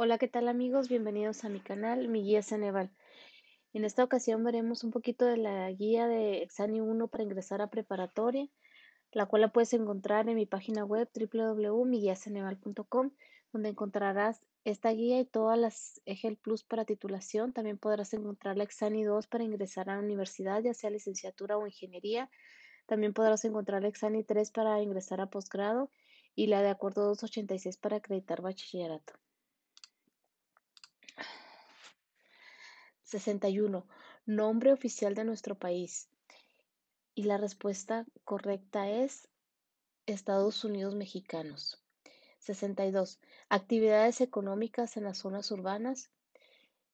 Hola, ¿qué tal amigos? Bienvenidos a mi canal, mi guía Ceneval. En esta ocasión veremos un poquito de la guía de Exani 1 para ingresar a preparatoria, la cual la puedes encontrar en mi página web www.miguiaceneval.com, donde encontrarás esta guía y todas las EGEL Plus para titulación. También podrás encontrar la Exani 2 para ingresar a la universidad, ya sea licenciatura o ingeniería. También podrás encontrar la Exani 3 para ingresar a posgrado y la de acuerdo 286 para acreditar bachillerato. 61. Nombre oficial de nuestro país. Y la respuesta correcta es Estados Unidos mexicanos. 62. Actividades económicas en las zonas urbanas.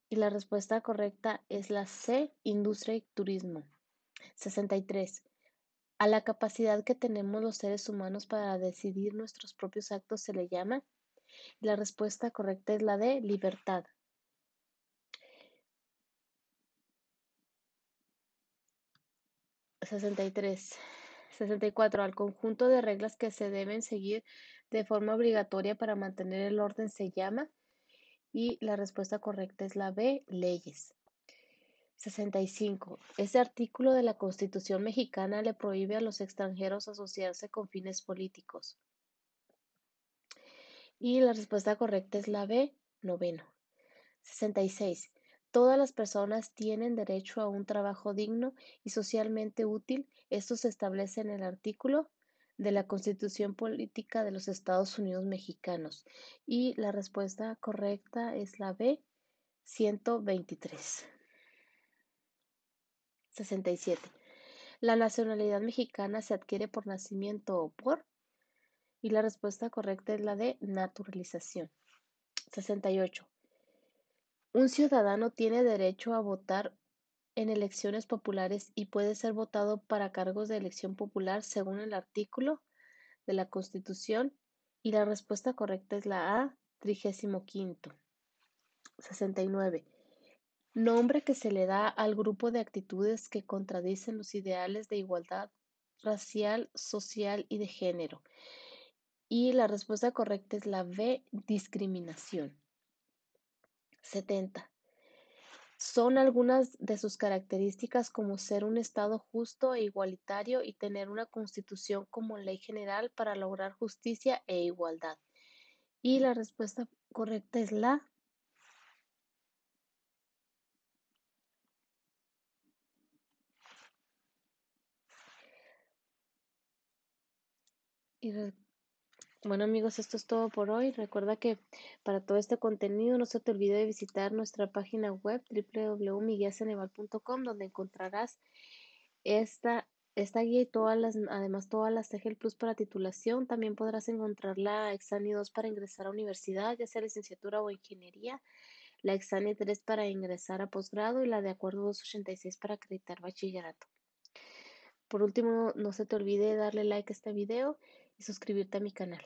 Y la respuesta correcta es la C, industria y turismo. 63. A la capacidad que tenemos los seres humanos para decidir nuestros propios actos se le llama. Y la respuesta correcta es la de libertad. 63. 64. Al conjunto de reglas que se deben seguir de forma obligatoria para mantener el orden se llama. Y la respuesta correcta es la B, leyes. 65. Este artículo de la Constitución mexicana le prohíbe a los extranjeros asociarse con fines políticos. Y la respuesta correcta es la B, noveno. 66. Todas las personas tienen derecho a un trabajo digno y socialmente útil. Esto se establece en el artículo de la Constitución Política de los Estados Unidos Mexicanos. Y la respuesta correcta es la B, 123. 67. La nacionalidad mexicana se adquiere por nacimiento o por. Y la respuesta correcta es la de naturalización. 68. Un ciudadano tiene derecho a votar en elecciones populares y puede ser votado para cargos de elección popular según el artículo de la Constitución y la respuesta correcta es la A, 35. 69. Nombre que se le da al grupo de actitudes que contradicen los ideales de igualdad racial, social y de género. Y la respuesta correcta es la B, discriminación. 70. Son algunas de sus características como ser un Estado justo e igualitario y tener una constitución como ley general para lograr justicia e igualdad. Y la respuesta correcta es la y bueno amigos, esto es todo por hoy. Recuerda que para todo este contenido no se te olvide de visitar nuestra página web www.miguiaceneval.com donde encontrarás esta, esta guía y todas las, además todas las EGEL Plus para titulación. También podrás encontrar la Exani 2 para ingresar a universidad, ya sea licenciatura o ingeniería, la Exani 3 para ingresar a posgrado y la de acuerdo 286 para acreditar bachillerato. Por último, no se te olvide darle like a este video y suscribirte a mi canal.